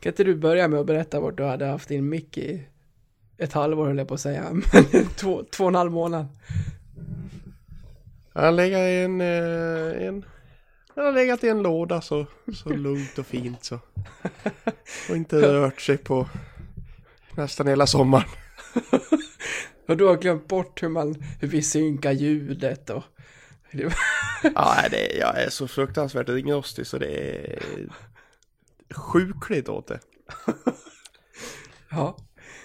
Kan inte du börja med att berätta vart du hade haft din mick i ett halvår höll jag på att säga, men två, två och en halv månad. Han lägger i en, eh, en han har legat i en låda så, så lugnt och fint så. Och inte rört sig på nästan hela sommaren. och du har glömt bort hur man, hur vi synkar ljudet och... ja, det, jag är så fruktansvärt ringrostig så det är sjukligt åt det. ja.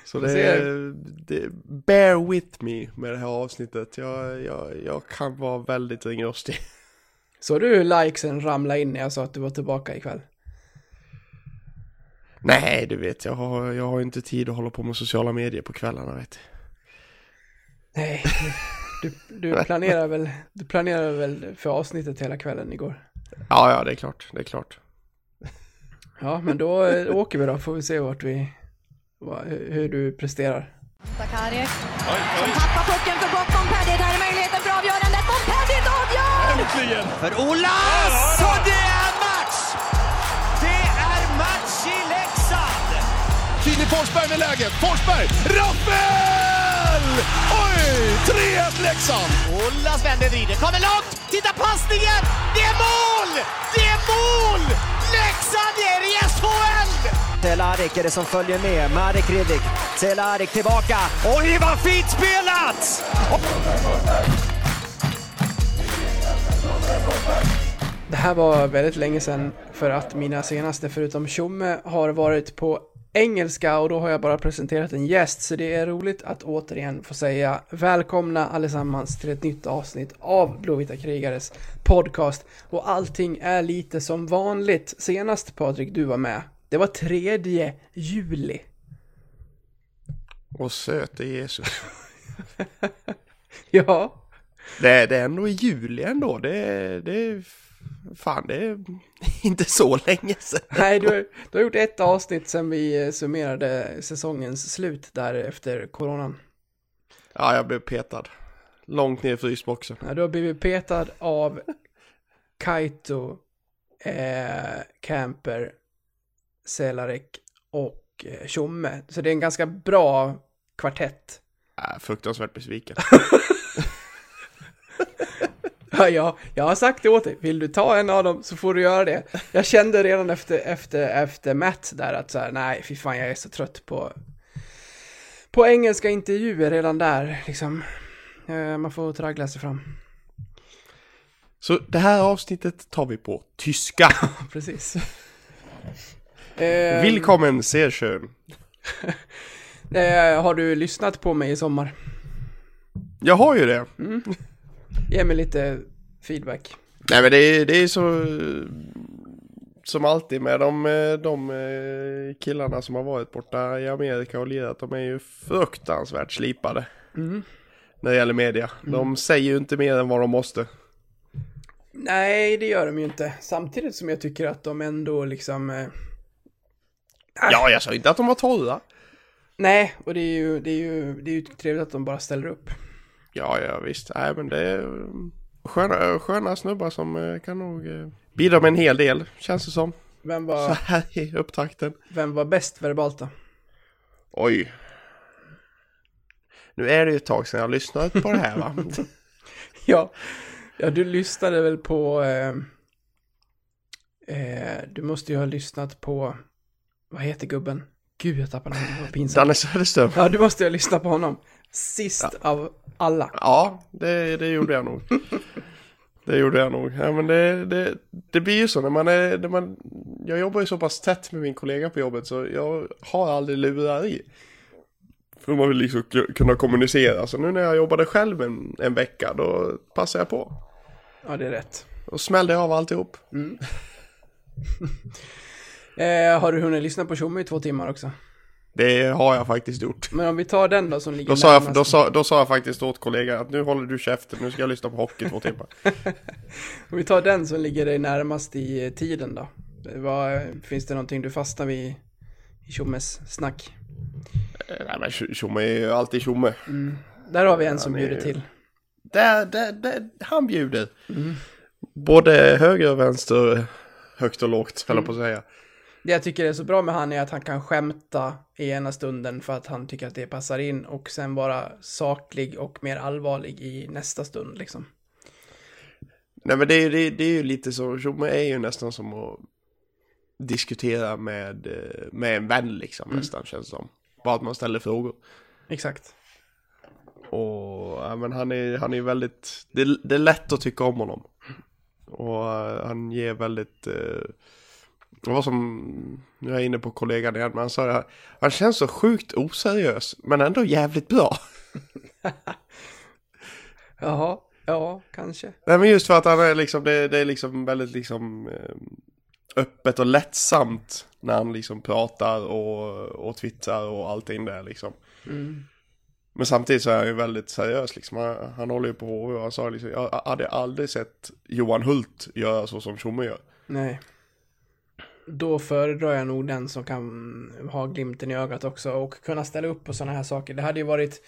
Så det är, det, bear with me med det här avsnittet. Jag, jag, jag kan vara väldigt ringrostig. Så du likesen ramlade in när jag sa att du var tillbaka ikväll? Nej, du vet, jag har, jag har inte tid att hålla på med sociala medier på kvällarna, vet Nej, du, du planerar väl, du planerar väl för avsnittet hela kvällen igår? Ja, ja, det är klart, det är klart. Ja, men då eh, åker vi då, får vi se vart vi, hur du presterar. Sakariek, som tappar pucken för gott. Montpellier, där är möjligheten för avgörandet. Montpellier avgör! Äntligen! För Olas! Och det är match! Det är match i Leksand! Filip Forsberg med läget. Forsberg! Rappel! Oj! 3-1 Leksand! Olas vänder, vrider, kommer långt! Titta passningen! Det är mål! Det är mål! Leksand är i SHL! Cehlárik är det som följer med. Marek Hrivik. Cehlárik tillbaka. Oj, vad fint spelat! Det här var väldigt länge sedan för att mina senaste förutom Tjomme har varit på engelska och då har jag bara presenterat en gäst så det är roligt att återigen få säga välkomna allesammans till ett nytt avsnitt av Blåvita krigares podcast och allting är lite som vanligt. Senast Patrik du var med det var tredje juli. Och söte Jesus. ja. Det, det är ändå i juli ändå. Det, det Fan, det är inte så länge sedan. Nej, du, har, du har gjort ett avsnitt sen vi summerade säsongens slut där efter coronan. Ja, jag blev petad. Långt ner i frysboxen. Ja, du har blivit petad av Kaito, eh, Camper, Celarek och eh, Tjomme. Så det är en ganska bra kvartett. Äh, fruktansvärt besviken. ja, ja, jag har sagt det åt dig. Vill du ta en av dem så får du göra det. Jag kände redan efter, efter, efter Matt där att så här, nej, fy fan, jag är så trött på på engelska intervjuer redan där, liksom. Eh, man får traggla sig fram. Så det här avsnittet tar vi på tyska. Precis. Eh, Willkommen, sehr schön. eh, har du lyssnat på mig i sommar? Jag har ju det. Mm. Ge mig lite feedback. Nej men det är, det är så som alltid med de, de eh, killarna som har varit borta i Amerika och lirat. De är ju fruktansvärt slipade. Mm. När det gäller media. Mm. De säger ju inte mer än vad de måste. Nej, det gör de ju inte. Samtidigt som jag tycker att de ändå liksom... Eh, Ja, jag sa inte att de var torra. Nej, och det är ju, det är ju, det är ju trevligt att de bara ställer upp. Ja, ja visst. Nej, men det är sköna, sköna snubbar som eh, kan nog eh, bidra med en hel del, känns det som. Vem var... Så här i upptakten. Vem var bäst verbalt då? Oj. Nu är det ju ett tag sedan jag lyssnat på det här va? ja. ja, du lyssnade väl på... Eh, eh, du måste ju ha lyssnat på vad heter gubben? Gud, jag tappade namnet, vad pinsamt. Danne Söderström. Ja, du måste ju lyssna på honom. Sist ja. av alla. Ja, det, det gjorde jag nog. det gjorde jag nog. Ja, men det, det, det blir ju så när man är, när man, jag jobbar ju så pass tätt med min kollega på jobbet så jag har aldrig lurar i. För man vill liksom kunna kommunicera. Så nu när jag jobbade själv en, en vecka, då passar jag på. Ja, det är rätt. Och smällde jag av alltihop. Mm. Eh, har du hunnit lyssna på Tjomme i två timmar också? Det har jag faktiskt gjort. Men om vi tar den då som ligger då sa, jag, då, sa, då sa jag faktiskt åt kollegan att nu håller du käften, nu ska jag lyssna på hockey två timmar. om vi tar den som ligger dig närmast i tiden då. Vad, finns det någonting du fastnar vid i Tjommes snack? Eh, nej men Tjomme är ju alltid Tjomme. Mm. Där har vi en som han bjuder till. Där, där, där, han bjuder. Mm. Både höger och vänster, högt och lågt, höll jag på att säga. Det jag tycker är så bra med han är att han kan skämta i ena stunden för att han tycker att det passar in och sen vara saklig och mer allvarlig i nästa stund liksom. Nej men det är, det, är- det är ju lite så, Tjomme är ju nästan som att diskutera med, eh, med en vän liksom nästan känns det som. Bara att man ställer frågor. Exakt. Och ja, men han är, han är väldigt, det, det är lätt att tycka om honom. Och eh, han ger väldigt, eh, det var som, nu är jag inne på kollegan igen, men han sa det här, han känns så sjukt oseriös, men ändå jävligt bra. Jaha, ja, kanske. Nej men just för att han är liksom, det, det är liksom väldigt liksom eh, öppet och lättsamt när han liksom pratar och, och twittrar och allting där liksom. Men samtidigt så är han ju väldigt seriös liksom. Han, han håller ju på och han sa liksom, jag hade aldrig sett Johan Hult göra så som Tjomme gör. Nej. Då föredrar jag nog den som kan ha glimten i ögat också och kunna ställa upp på sådana här saker. Det hade ju varit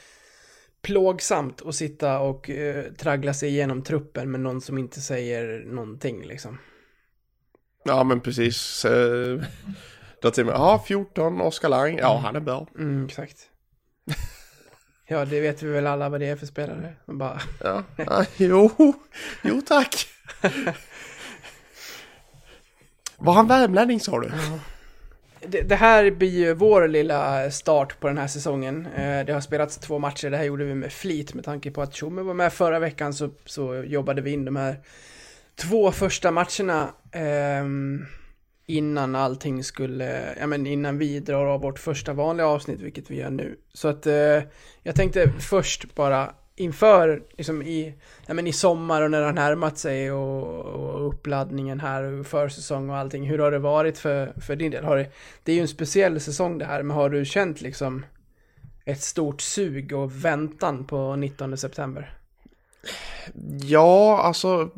plågsamt att sitta och eh, traggla sig igenom truppen med någon som inte säger någonting liksom. Ja men precis. Eh, då till och med, ja 14, Oskar Lang, ja han är bra. Mm, exakt. Ja, det vet vi väl alla vad det är för spelare. Bara, Ja, ja jo, jo tack. Var han värmlänning sa du? det, det här blir ju vår lilla start på den här säsongen. Eh, det har spelats två matcher, det här gjorde vi med flit med tanke på att Tjomme var med förra veckan så, så jobbade vi in de här två första matcherna eh, innan allting skulle, ja men innan vi drar av vårt första vanliga avsnitt, vilket vi gör nu. Så att eh, jag tänkte först bara inför, liksom i, ja men i sommar och när det har närmat sig och, och uppladdningen här och försäsong och allting, hur har det varit för, för din del? Har det, det är ju en speciell säsong det här, men har du känt liksom ett stort sug och väntan på 19 september? Ja, alltså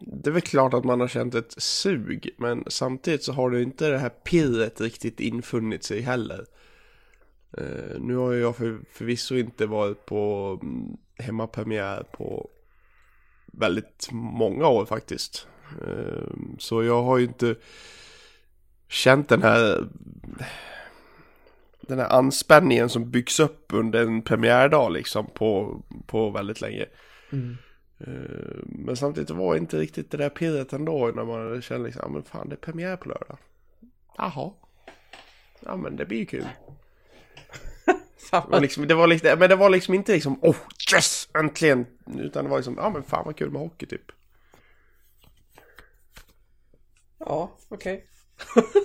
det är väl klart att man har känt ett sug, men samtidigt så har det inte det här pirret riktigt infunnit sig heller. Uh, nu har ju jag för, förvisso inte varit på mm, hemmapremiär på väldigt många år faktiskt. Eh, så jag har ju inte känt den här den här anspänningen som byggs upp under en premiärdag liksom på, på väldigt länge. Eh, Men samtidigt var det inte riktigt det där pirret ändå när man kände liksom, ja men fan det är premiär på lördag. Jaha. Ja men det blir ju kul. Det var liksom, det var liksom, men det var liksom inte liksom, oh yes, äntligen. Utan det var liksom, ja men fan vad kul med hockey typ. Ja, okej.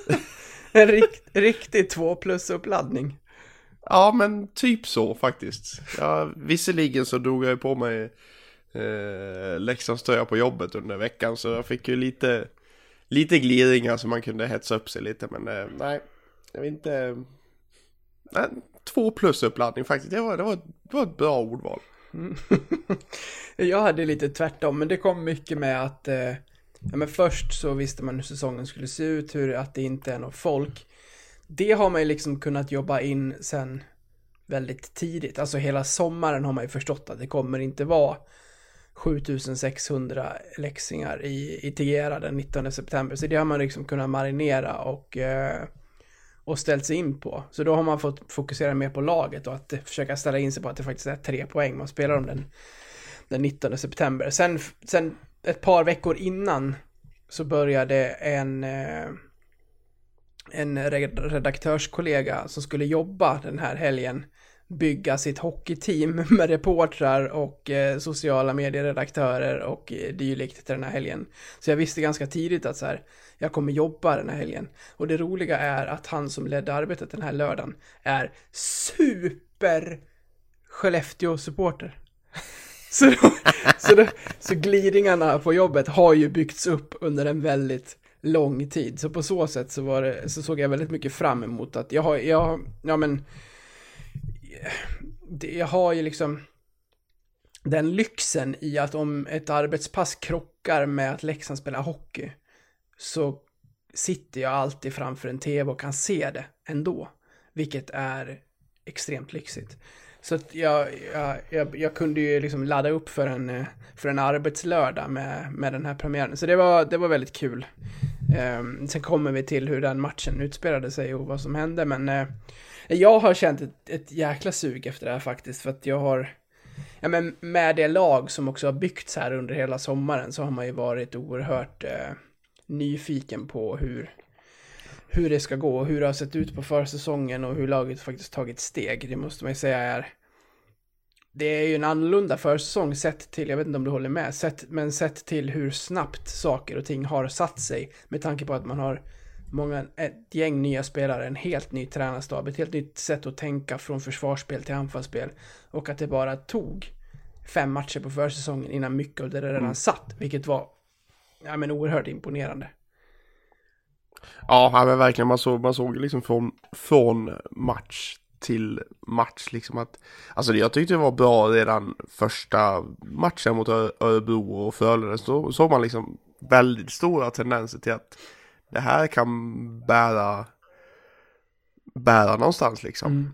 en rikt, riktig två plus uppladdning. Ja men typ så faktiskt. Ja, visserligen så drog jag ju på mig eh, Leksandströja på jobbet under veckan så jag fick ju lite, lite gliringar så man kunde hetsa upp sig lite men eh, nej, jag vet inte. Nej, två plus uppladdning faktiskt, det var, det var, det var ett bra ordval. Mm. Jag hade lite tvärtom, men det kom mycket med att eh, ja, men först så visste man hur säsongen skulle se ut, hur att det inte är något folk. Det har man ju liksom kunnat jobba in sen väldigt tidigt. Alltså hela sommaren har man ju förstått att det kommer inte vara 7600 läxingar i, i Tegera den 19 september. Så det har man liksom kunnat marinera och, eh, och ställt sig in på. Så då har man fått fokusera mer på laget och att försöka ställa in sig på att det faktiskt är tre poäng man spelar om den, den 19 september. Sen, sen ett par veckor innan så började en, eh, en redaktörskollega som skulle jobba den här helgen bygga sitt hockeyteam med reportrar och eh, sociala medieredaktörer och eh, dylikt till den här helgen. Så jag visste ganska tidigt att så här, jag kommer jobba den här helgen. Och det roliga är att han som ledde arbetet den här lördagen är super Skellefteå-supporter. Så, då, så, då, så glidningarna på jobbet har ju byggts upp under en väldigt lång tid. Så på så sätt så, var det, så såg jag väldigt mycket fram emot att jag har, jag, ja men, det, jag har ju liksom den lyxen i att om ett arbetspass krockar med att Leksand spelar hockey så sitter jag alltid framför en tv och kan se det ändå. Vilket är extremt lyxigt. Så att jag, jag, jag, jag kunde ju liksom ladda upp för en, för en arbetslördag med, med den här premiären. Så det var, det var väldigt kul. Eh, sen kommer vi till hur den matchen utspelade sig och vad som hände, men eh, jag har känt ett, ett jäkla sug efter det här faktiskt, för att jag har Ja men med det lag som också har byggts här under hela sommaren så har man ju varit oerhört eh, nyfiken på hur, hur det ska gå, hur det har sett ut på försäsongen och hur laget faktiskt tagit steg. Det måste man ju säga är det är ju en annorlunda försäsong sett till, jag vet inte om du håller med, sett, men sett till hur snabbt saker och ting har satt sig med tanke på att man har många, ett gäng nya spelare, en helt ny tränarstab, ett helt nytt sätt att tänka från försvarsspel till anfallsspel och att det bara tog fem matcher på försäsongen innan mycket av det redan mm. satt, vilket var ja, men oerhört imponerande. Ja, men verkligen. Man såg, man såg liksom från, från match till match liksom att Alltså jag tyckte det var bra redan första matchen mot Örebro och Frölunda. Så såg man liksom väldigt stora tendenser till att det här kan bära bära någonstans liksom. Mm.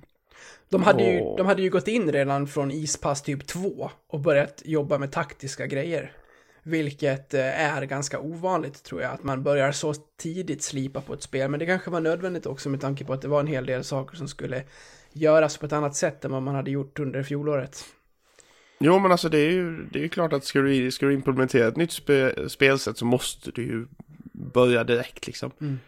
De hade, ju, de hade ju gått in redan från ispass typ 2 och börjat jobba med taktiska grejer. Vilket eh, är ganska ovanligt tror jag, att man börjar så tidigt slipa på ett spel. Men det kanske var nödvändigt också med tanke på att det var en hel del saker som skulle göras på ett annat sätt än vad man hade gjort under fjolåret. Jo, men alltså det är ju det är klart att ska du, ska du implementera ett nytt spe, spelsätt så måste du ju börja direkt liksom. Mm.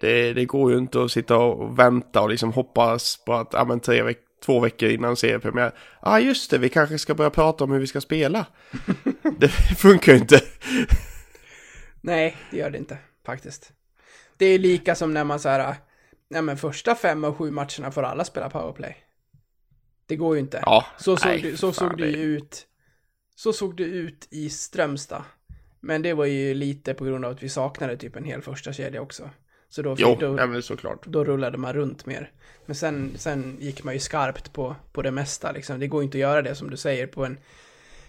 Det, det går ju inte att sitta och vänta och liksom hoppas på att, ja men tre veck två veckor innan seriepremiär. Ja, ah, just det, vi kanske ska börja prata om hur vi ska spela. det funkar ju inte. Nej, det gör det inte, faktiskt. Det är lika som när man så här, nej men första fem av sju matcherna får alla spela powerplay. Det går ju inte. Ja, så såg, nej, det, så såg det ju ut. Så såg det ut i Strömstad. Men det var ju lite på grund av att vi saknade typ en hel första kedja också. Så då, jo, då, ja, såklart. då rullade man runt mer. Men sen, sen gick man ju skarpt på, på det mesta liksom. Det går inte att göra det som du säger på en,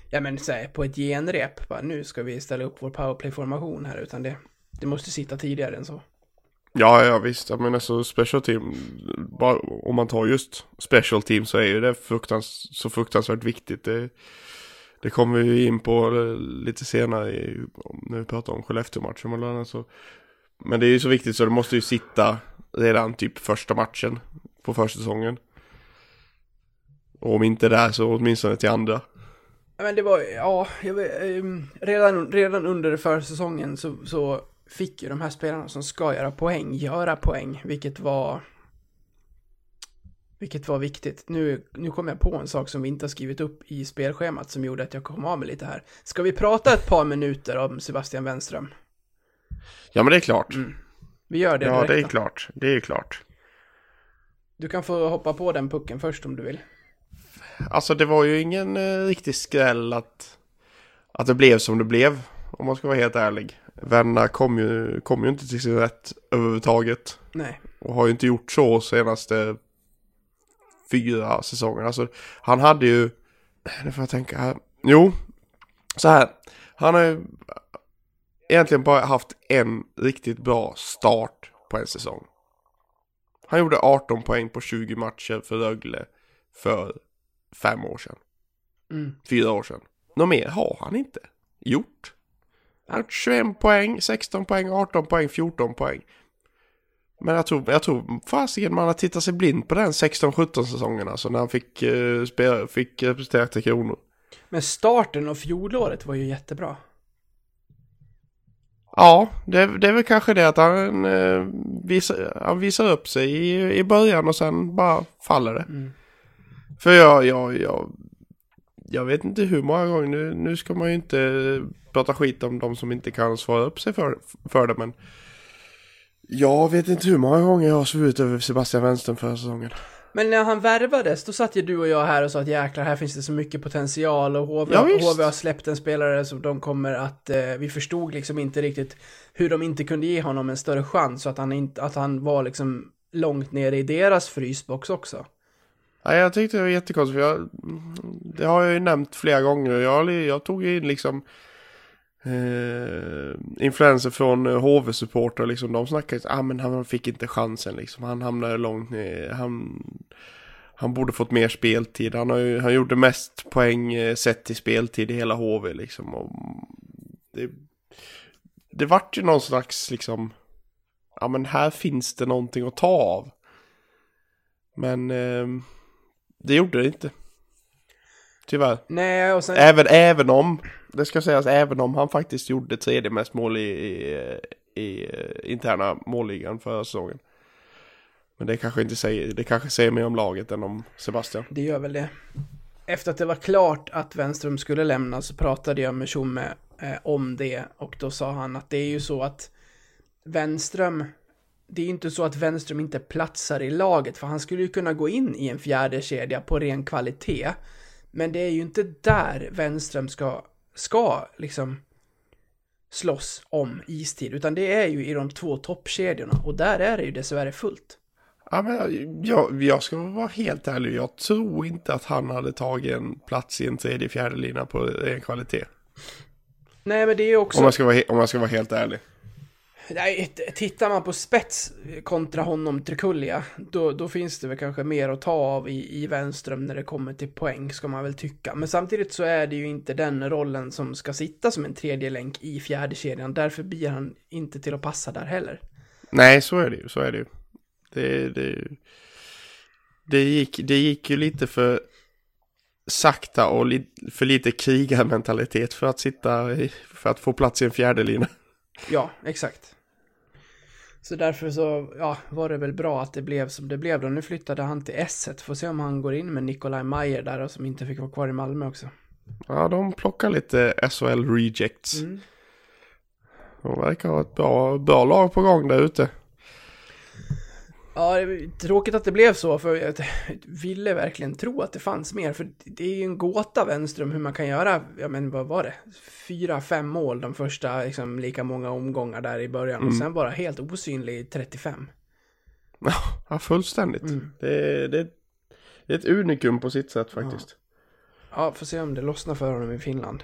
ja men säg på ett genrep. Bara, nu ska vi ställa upp vår powerplay-formation här, utan det, det måste sitta tidigare än så. Ja, ja visst. Jag menar så special team, bara, om man tar just special team så är ju det fruktans, så fruktansvärt viktigt. Det, det kommer vi in på eh, lite senare i, när vi pratar om Skellefteå-matchen bland. Så, men det är ju så viktigt så det måste ju sitta redan typ första matchen på försäsongen. Och om inte där så åtminstone till andra. Men det var, ja, vet, ehm, redan, redan under försäsongen så, så fick ju de här spelarna som ska göra poäng, göra poäng, vilket var vilket var viktigt. Nu, nu kom jag på en sak som vi inte har skrivit upp i spelschemat som gjorde att jag kom av mig lite här. Ska vi prata ett par minuter om Sebastian Wenström? Ja, men det är klart. Mm. Vi gör det Ja, direkt, det är då. klart. Det är klart. Du kan få hoppa på den pucken först om du vill. Alltså, det var ju ingen eh, riktig skräll att, att det blev som det blev, om man ska vara helt ärlig. Vänner kom ju, kom ju inte till sin rätt överhuvudtaget. Nej. Och har ju inte gjort så senaste fyra säsonger. Alltså, han hade ju, nu får jag tänka här. Jo, så här. Han har ju egentligen bara haft en riktigt bra start på en säsong. Han gjorde 18 poäng på 20 matcher för Rögle för fem år sedan. Mm. Fyra år sedan. Något mer har han inte gjort. Han har gjort 21 poäng, 16 poäng, 18 poäng, 14 poäng. Men jag tror, jag tror fasiken man har tittat sig blind på den 16-17 säsongen alltså när han fick, uh, spela, fick representera till Kronor. Men starten av fjolåret var ju jättebra. Ja, det, det är väl kanske det att han, uh, visar, han visar upp sig i, i början och sen bara faller det. Mm. För jag, jag, jag, jag vet inte hur många gånger, nu, nu ska man ju inte prata skit om de som inte kan svara upp sig för, för det men jag vet inte hur många gånger jag har svurit över Sebastian Wenström förra säsongen. Men när han värvades, då satt ju du och jag här och sa att jäklar, här finns det så mycket potential och HV, ja, HV har släppt en spelare som de kommer att, eh, vi förstod liksom inte riktigt hur de inte kunde ge honom en större chans så att han, inte, att han var liksom långt nere i deras frysbox också. Ja, jag tyckte det var jättekonstigt, för jag, det har jag ju nämnt flera gånger. Jag, jag tog in liksom eh, influenser från HV-supportrar eh, liksom, de snackar ju ah, men han fick inte chansen liksom. Han hamnade långt ner. Han, han borde fått mer speltid. Han, har ju, han gjorde mest poäng eh, sett till speltid i hela HV liksom. Och det, det vart ju någon slags liksom, ja men här finns det någonting att ta av. Men eh, det gjorde det inte. Tyvärr. Nej, och sen... Även, även om, det ska sägas, även om han faktiskt gjorde tredje mest mål i, i, i eh, interna målligan förra säsongen. Men det kanske inte säger, det kanske säger mer om laget än om Sebastian. Det gör väl det. Efter att det var klart att Wenström skulle lämna så pratade jag med Tjomme eh, om det och då sa han att det är ju så att Wenström, det är ju inte så att Wenström inte platsar i laget för han skulle ju kunna gå in i en fjärde kedja på ren kvalitet. Men det är ju inte där Wenström ska, ska liksom slåss om istid, utan det är ju i de två toppkedjorna och där är det ju dessvärre fullt. Ja, men jag, jag ska vara helt ärlig, jag tror inte att han hade tagit en plats i en tredje fjärde lina på en kvalitet. Nej, men det är ju också... Om jag ska vara, om jag ska vara helt ärlig. Nej, tittar man på spets kontra honom Trikulja, då, då finns det väl kanske mer att ta av i, i Wenström när det kommer till poäng, ska man väl tycka. Men samtidigt så är det ju inte den rollen som ska sitta som en tredje länk i fjärde kedjan. Därför blir han inte till att passa där heller. Nej, så är det ju, så är det ju. Det, det, det, gick, det gick ju lite för sakta och li, för lite krigarmentalitet för att sitta, i, för att få plats i en fjärde lina. Ja, exakt. Så därför så, ja, var det väl bra att det blev som det blev då. Nu flyttade han till S1. Får se om han går in med Nikolaj Mayer där och som inte fick vara kvar i Malmö också. Ja, de plockar lite SHL rejects. Mm. De verkar ha ett bra, bra lag på gång där ute. Ja, tråkigt att det blev så, för jag ville verkligen tro att det fanns mer, för det är ju en gåta Wenström hur man kan göra, ja men vad var det, fyra, fem mål de första, liksom lika många omgångar där i början, och sen bara helt osynlig i 35. Ja, fullständigt. Mm. Det, det, det är ett unikum på sitt sätt faktiskt. Ja, får se om det lossnar för honom i Finland.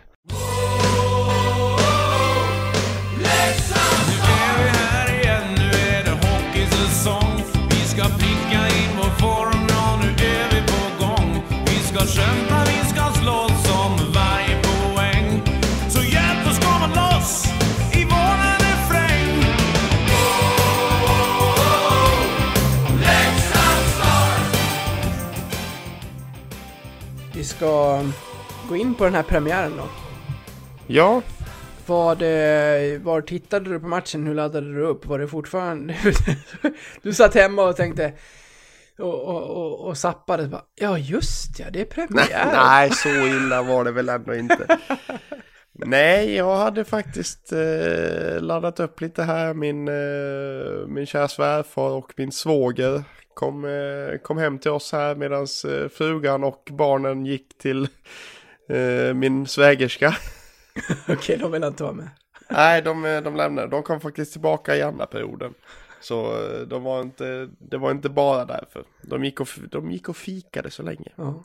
Vi ska gå in på den här premiären då. Ja, Var det, var tittade du på matchen? Hur laddade du upp? Var det fortfarande... du satt hemma och tänkte... Och, och, och, och zappade. Bara, ja, just ja, det är premiär. nej så illa var det väl ändå inte. Nej, jag hade faktiskt eh, laddat upp lite här. Min, eh, min kära svärfar och min svåger kom, eh, kom hem till oss här medan eh, frugan och barnen gick till eh, min svägerska. Okej, de vill inte vara med. Nej, de, de lämnade. De kom faktiskt tillbaka i andra perioden. Så de var inte, det var inte bara därför. De gick och, de gick och fikade så länge. Ja.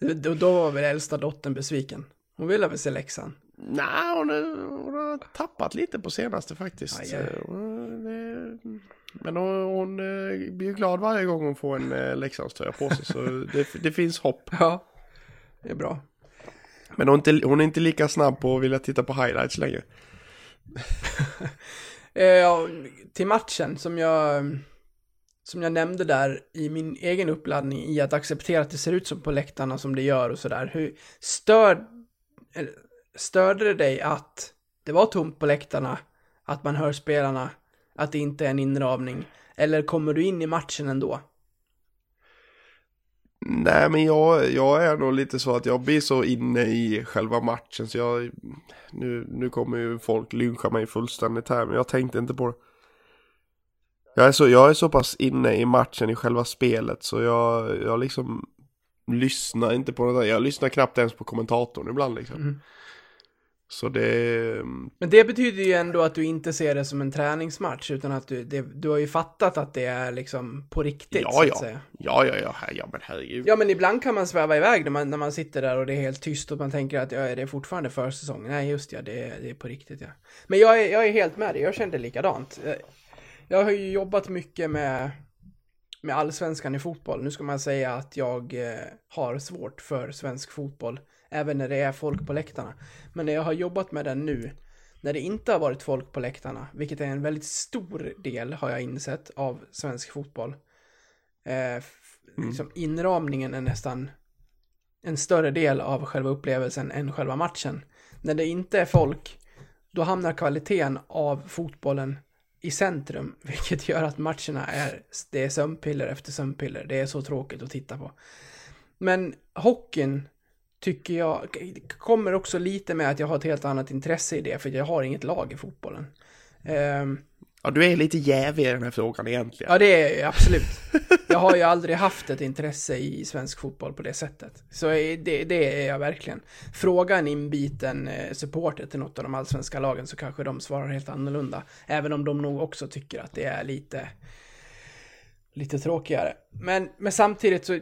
Då, då var väl äldsta dottern besviken. Hon ville väl se läxan. Nej, hon, hon har tappat lite på senaste faktiskt. Aj, aj. Men hon, hon blir glad varje gång hon får en eh, Leksandströja på sig. Så det, det finns hopp. Ja, det är bra. Men hon är, inte, hon är inte lika snabb på att vilja titta på highlights längre. Eh, till matchen som jag, som jag nämnde där i min egen uppladdning i att acceptera att det ser ut som på läktarna som det gör och sådär. Hur stör, störde det dig att det var tomt på läktarna, att man hör spelarna, att det inte är en inramning? Eller kommer du in i matchen ändå? Nej, men jag, jag är nog lite så att jag blir så inne i själva matchen. Så jag, nu, nu kommer ju folk lyncha mig fullständigt här, men jag tänkte inte på det. Jag är så, jag är så pass inne i matchen, i själva spelet, så jag, jag liksom lyssnar inte på det där. Jag lyssnar knappt ens på kommentatorn ibland liksom. Mhm. Så det, Men det betyder ju ändå att du inte ser det som en träningsmatch, utan att du, det, du har ju fattat att det är liksom på riktigt, ja, ja, ja, ja, ja, ja, men herregud. Ja, men ibland kan man sväva iväg när man, när man sitter där och det är helt tyst och man tänker att ja, det är fortfarande försäsong. Nej, just ja, det det är på riktigt, ja. Men jag är, jag är helt med dig, jag kände likadant. Eh, Jag har ju jobbat mycket med, med allsvenskan i fotboll. Nu ska man säga att jag eh, har svårt för svensk fotboll, även när det är folk på läktarna. Men när jag har jobbat med den nu, när det inte har varit folk på läktarna, vilket är en väldigt stor del har jag insett av svensk fotboll. Eh, f- liksom inramningen är nästan en större del av själva upplevelsen än själva matchen. När det inte är folk, då hamnar kvaliteten av fotbollen i centrum, vilket gör att matcherna är, det är sömnpiller efter sömnpiller. Det är så tråkigt att titta på. Men hockeyn tycker jag kommer också lite med att jag har ett helt annat intresse i det, för jag har inget lag i fotbollen. Ehm, Ja, du är lite jävig i den här frågan egentligen. Ja, det är jag absolut. Jag har ju aldrig haft ett intresse i svensk fotboll på det sättet. Så det, det är jag verkligen. Fråga en inbiten eh, supporter till något av de allsvenska lagen så kanske de svarar helt annorlunda. Även om de nog också tycker att det är lite, lite tråkigare. Men, men samtidigt så,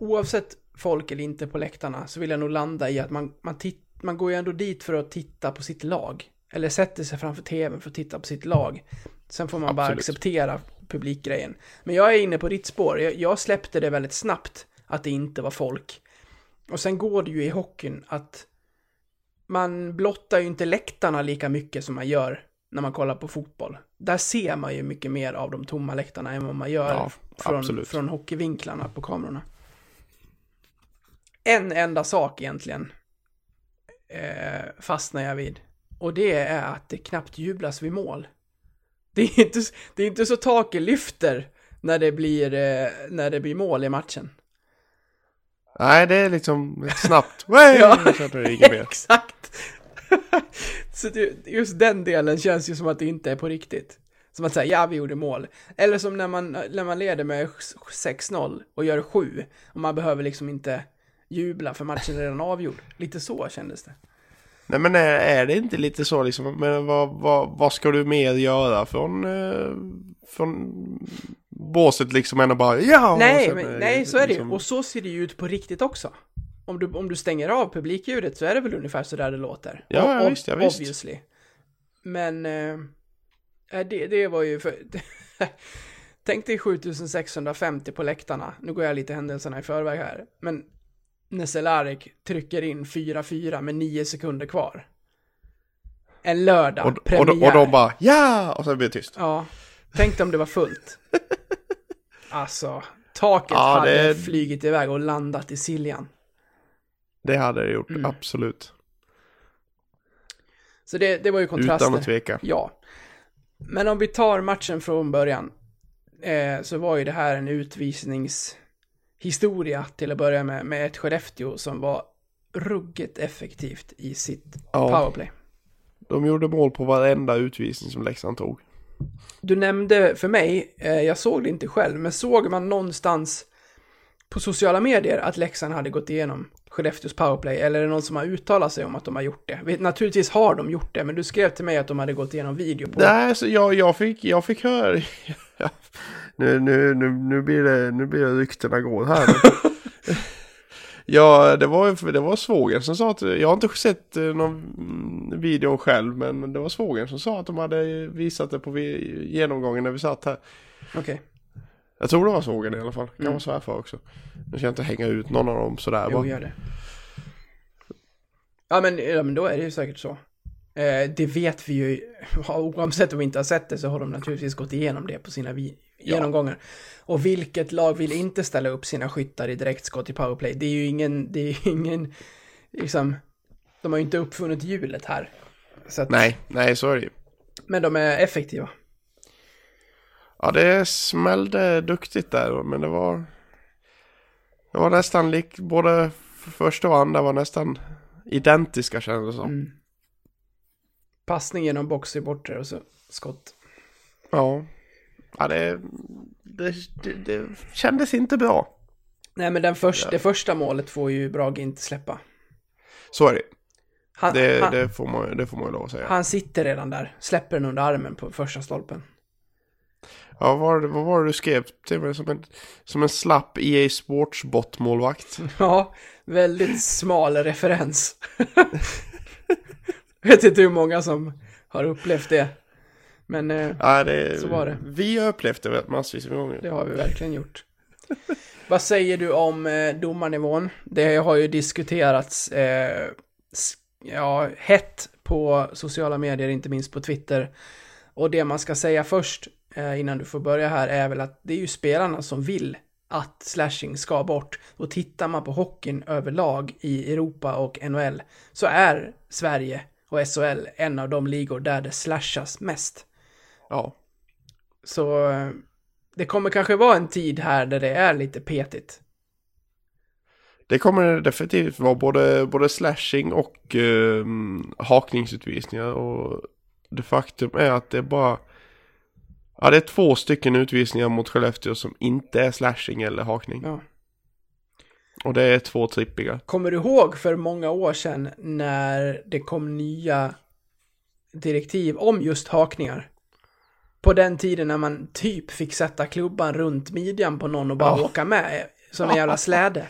oavsett folk eller inte på läktarna så vill jag nog landa i att man, man, titt, man går ju ändå dit för att titta på sitt lag. Eller sätter sig framför tvn för att titta på sitt lag. Sen får man bara Absolut. acceptera publikgrejen. Men jag är inne på ditt spår. Jag, jag släppte det väldigt snabbt att det inte var folk. Och sen går det ju i hockeyn att man blottar ju inte läktarna lika mycket som man gör när man kollar på fotboll. Där ser man ju mycket mer av de tomma läktarna än vad man gör Ja, från, absolut. från hockeyvinklarna på kamerorna. En enda sak egentligen eh, fastnar jag vid. Och det är att det knappt jublas vid mål. Det är inte, det är inte så taket lyfter när det blir, eh, när det blir mål i matchen. Nej, det är liksom snabbt. Ja. Exakt! så det, just den delen känns ju som att det inte är på riktigt. Som att säga, ja vi gjorde mål. Eller som när man, när man leder med 6-0 och gör 7. Och man behöver liksom inte jubla för matchen är redan avgjord. Lite så kändes det. Nej men är, är det inte lite så liksom, men vad, vad, vad ska du mer göra från, eh, från båset liksom än att bara ja! nej, sen, men, nej, så är det ju. liksom- Och så ser det ju ut på riktigt också. Om du, om du stänger av publikljudet så är det väl ungefär så där det låter. Ja, ja, visst, ja, visst. Obviously. Men eh, det, det var ju för... Tänk dig 7650 på läktarna. Nu går jag lite händelserna i förväg här. Men när Cehlarik trycker in 4-4 med 9 sekunder kvar. En lördag, och, och, premiär. de- och de bara ja! Och sen blir det tyst. Ja, tänk om det var fullt. Alltså, taket Ja, hade det- flygit iväg och landat i Siljan. Det hade det gjort, Mm. absolut. Så det, det var ju kontraster. Utan att tveka. Ja. Men om vi tar matchen från början. Eh, så var ju det här en utvisningshistoria till att börja med. Med ett Skellefteå som var ruggigt effektivt i sitt Ja. powerplay. De gjorde mål på varenda utvisning som Leksand tog. Du nämnde för mig, eh, jag såg det inte själv, men såg man någonstans på sociala medier att Leksand hade gått igenom Skellefteås powerplay? Eller är det någon som har uttalat sig om att de har gjort det? Naturligtvis har de gjort det, men du skrev till mig att de hade gått igenom video på... Nej, så jag, jag, fick, jag fick höra... nu, nu, nu, nu, blir det, nu blir det ryktena går här. ja, det var, det var svågen som sa att... Jag har inte sett eh, någon video själv, men det var svågen som sa att de hade visat det på genomgången när vi satt här. Okej, Jag tror det var svågen i alla fall. Kan Mm. vara svärfar också. Nu ska jag inte hänga ut någon av dem sådär. jo, bara. gör det. Ja men, ja, men då är det ju säkert så. Eh, det vet vi ju, oavsett om vi inte har sett det så har de naturligtvis gått igenom det på sina vi- Ja. genomgångar. Och vilket lag vill inte ställa upp sina skyttar i direktskott i powerplay? Det är ju ingen, det är ju ingen, liksom, de har ju inte uppfunnit hjulet här. Att, Nej, nej så är det ju. Men de är effektiva. Ja, det smällde duktigt där, men det var... Det var nästan lik, både första och andra var nästan identiska kändes det som. Mm. Passning genom box i bortre och så skott. Ja. Ja, det, det, det, det kändes inte bra. Nej men den först, det första målet får ju Brage inte släppa. Så är det. Han, Det, han, det, får, man, det får man ju lov att säga. han sitter redan där, släpper den under armen på första stolpen. Ja, vad vad var det du skrev till mig? Som en, som en slapp EA Sports bot-målvakt. Ja, väldigt smal referens. Vet inte hur många som har upplevt det. Men eh, Ja, det, Så var det. Vi har upplevt det massvis med gånger. det har vi verkligen gjort. Vad säger du om eh, domarnivån? Det har ju diskuterats. Eh, ja, hett på sociala medier, inte minst på Twitter. Och det man ska säga först, eh, innan du får börja här, är väl att det är ju spelarna som vill att slashing ska bort. Och tittar man på hockeyn överlag i Europa och NHL så är Sverige och SHL en av de ligor där det slashas mest. Ja. Så eh, det kommer kanske vara en tid här där det är lite petigt. Det kommer definitivt vara både, både slashing och eh, hakningsutvisningar. Och det faktum är att det är bara... Ja, det är två stycken utvisningar mot Skellefteå som inte är slashing eller hakning. Ja. Och det är två trippiga. Kommer du ihåg för många år sedan när det kom nya direktiv om just hakningar? På den tiden när man typ fick sätta klubban runt midjan på någon och bara Ja. åka med som en jävla släde.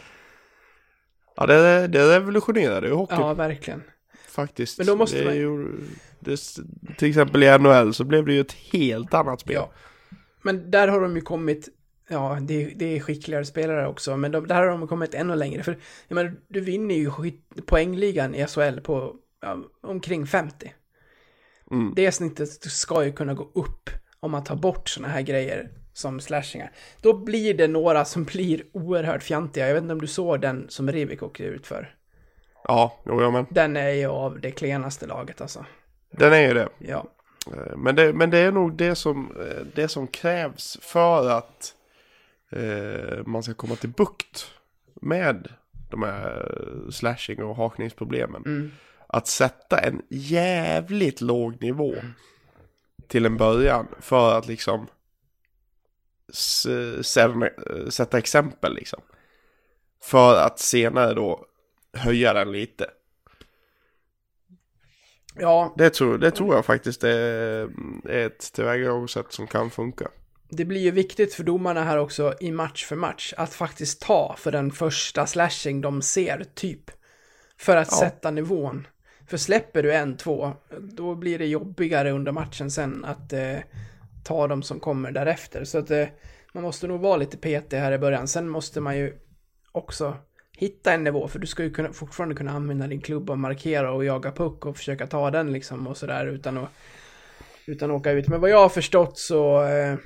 Ja, det, det revolutionerade ju hockeyn Ja, verkligen. faktiskt. Men då måste det man- ju, det, Till exempel i NHL så blev det ju ett helt annat spel. Ja. Men där har de ju kommit, ja, det, det är skickligare spelare också, men de, där har de kommit ännu längre. För, jag menar, du vinner ju skit, poängligan i SHL på ja, omkring 50. Mm. Det snittet ska ju kunna gå upp om man tar bort sådana här grejer som slashingar. Då blir det några som blir oerhört fjantiga. Jag vet inte om du såg den som Rivik åkte ut för. Ja, jo, ja men Den är ju av det klenaste laget alltså. den är ju det. Ja. Eh, Men det, men det är nog det som, eh, det som krävs för att eh, man ska komma till bukt med de här slashing och hakningsproblemen. Mm. Att sätta en jävligt låg nivå till en början för att liksom sätta, sätta exempel liksom. För att senare då höja den lite. Ja, Det tror, det tror jag faktiskt är, är ett tillvägagångssätt som kan funka. det blir ju viktigt för domarna här också i match för match att faktiskt ta för den första slashing de ser, typ. För att Ja. sätta nivån. För släpper du en, två, då blir det jobbigare under matchen sen att eh, ta de som kommer därefter. Så att eh, man måste nog vara lite petig här i början. Sen måste man ju också hitta en nivå, för du ska ju kunna, fortfarande kunna använda din klubb och markera och jaga puck och försöka ta den liksom och sådär utan att, utan att åka ut. Men vad jag har förstått så, eh,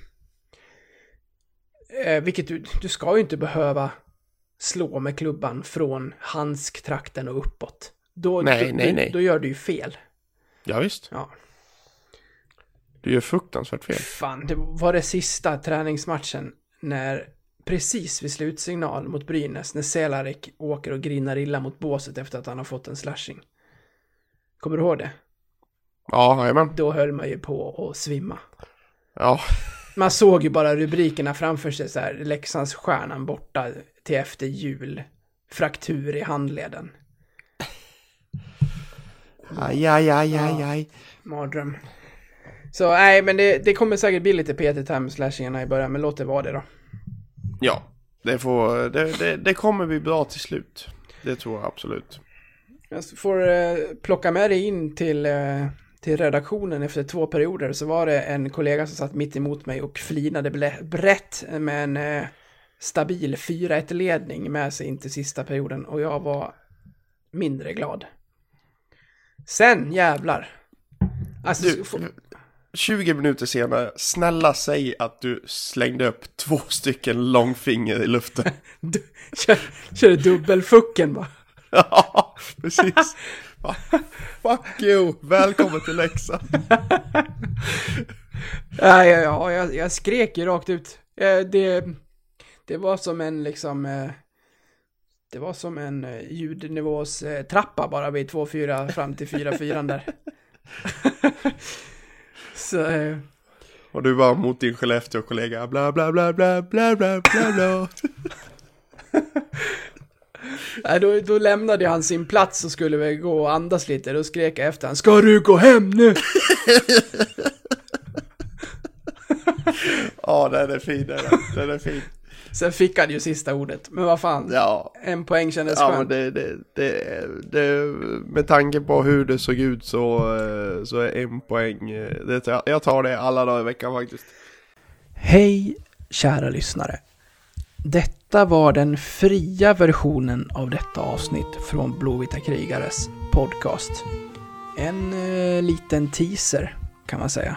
eh, vilket du, du ska ju inte behöva slå med klubban från handsktrakten och uppåt. Då, Nej, då, nej, nej. Då gör du ju fel. Ja, visst. Ja. Du gör fruktansvärt fel. Fan, det var det sista träningsmatchen när precis vid slutsignal mot Brynäs när Selarik åker och grinar illa mot båset efter att han har fått en slashing. Kommer du ihåg det? Ja, jajamän. Då höll man ju på att svimma. Ja, Man såg ju bara rubrikerna framför sig så här, Leksandsstjärnan borta till efter jul. Fraktur i handleden. Aj, aj, aj, aj, aj. Mardröm. Så nej, men det, det kommer säkert bli lite petigt här med slashingarna i början, men låt det vara det då. Ja, det, får, det, det, det kommer bli bra till slut. Det tror jag absolut. Jag får eh, plocka med dig in till, eh, till redaktionen efter två perioder så var det en kollega som satt mitt emot mig och flinade brett med en eh, stabil 4-1-ledning med sig in till sista perioden och jag var mindre glad. Sen jävlar. Alltså, Du, få- 20 minuter senare, snälla säg att du slängde upp två stycken långfinger i luften. du, kör, kör dubbelfucken va? Ja, precis. Va? Fuck you, välkommen till Leksand. Ja, ja, ja jag, jag skrek ju rakt ut. Eh, Det, det var som en liksom... Det var som en eh, ljudnivås eh, trappa bara vid 2-4 fram till 4-4 där. Så... eh, Och du var mot din Skellefteå-kollega, bla bla bla bla bla bla bla bla. Nej, då, då lämnade han sin plats och skulle väl gå och andas lite. Då skrek jag efter han Ska du gå hem nu? Ja, den är fin, den är, den är fin. Sen fick han ju sista ordet. Men vad fan. Ja, En poäng kändes ja men skönt. det, det, det, det, med tanke på hur det såg ut så, eh, så är en poäng, eh, det, jag tar det alla dagar i veckan faktiskt. Hej kära lyssnare. Detta Detta var den fria versionen av detta avsnitt från Blåvita krigares podcast. En eh, liten teaser kan man säga.